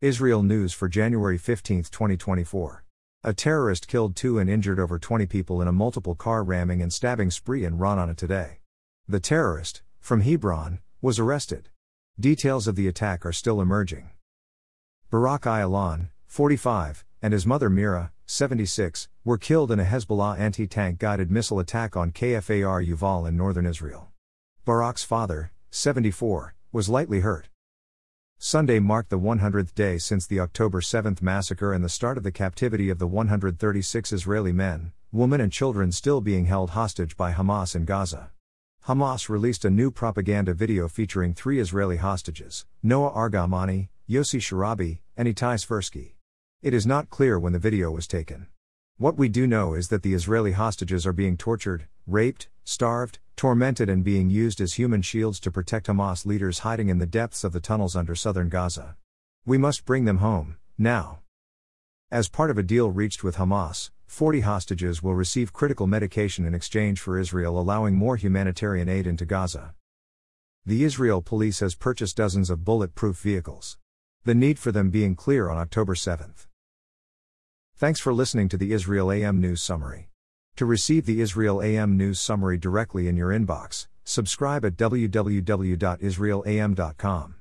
Israel News for January 15, 2024. A terrorist killed two and injured over 20 people in a multiple car ramming and stabbing spree in Ra'anana today. The terrorist, from Hebron, was arrested. Details of the attack are still emerging. Barak Ayalon, 45, and his mother Mira, 76, were killed in a Hezbollah anti tank guided missile attack on Kfar Yuval in northern Israel. Barak's father, 74, was lightly hurt. Sunday marked the 100th day since the October 7 massacre and the start of the captivity of the 136 Israeli men, women, and children still being held hostage by Hamas in Gaza. Hamas released a new propaganda video featuring three Israeli hostages Noa Argamani, Yossi Sharabi, and Itai Svirsky. It is not clear when the video was taken. What we do know is that the Israeli hostages are being tortured, raped, starved, tormented, and being used as human shields to protect Hamas leaders hiding in the depths of the tunnels under southern Gaza. We must bring them home, now. As part of a deal reached with Hamas, 40 hostages will receive critical medication in exchange for Israel allowing more humanitarian aid into Gaza. The Israel police has purchased dozens of bulletproof vehicles. The need for them being clear on October 7th. Thanks for listening to the Israel AM News Summary. To receive the Israel AM News Summary directly in your inbox, subscribe at www.israelam.com.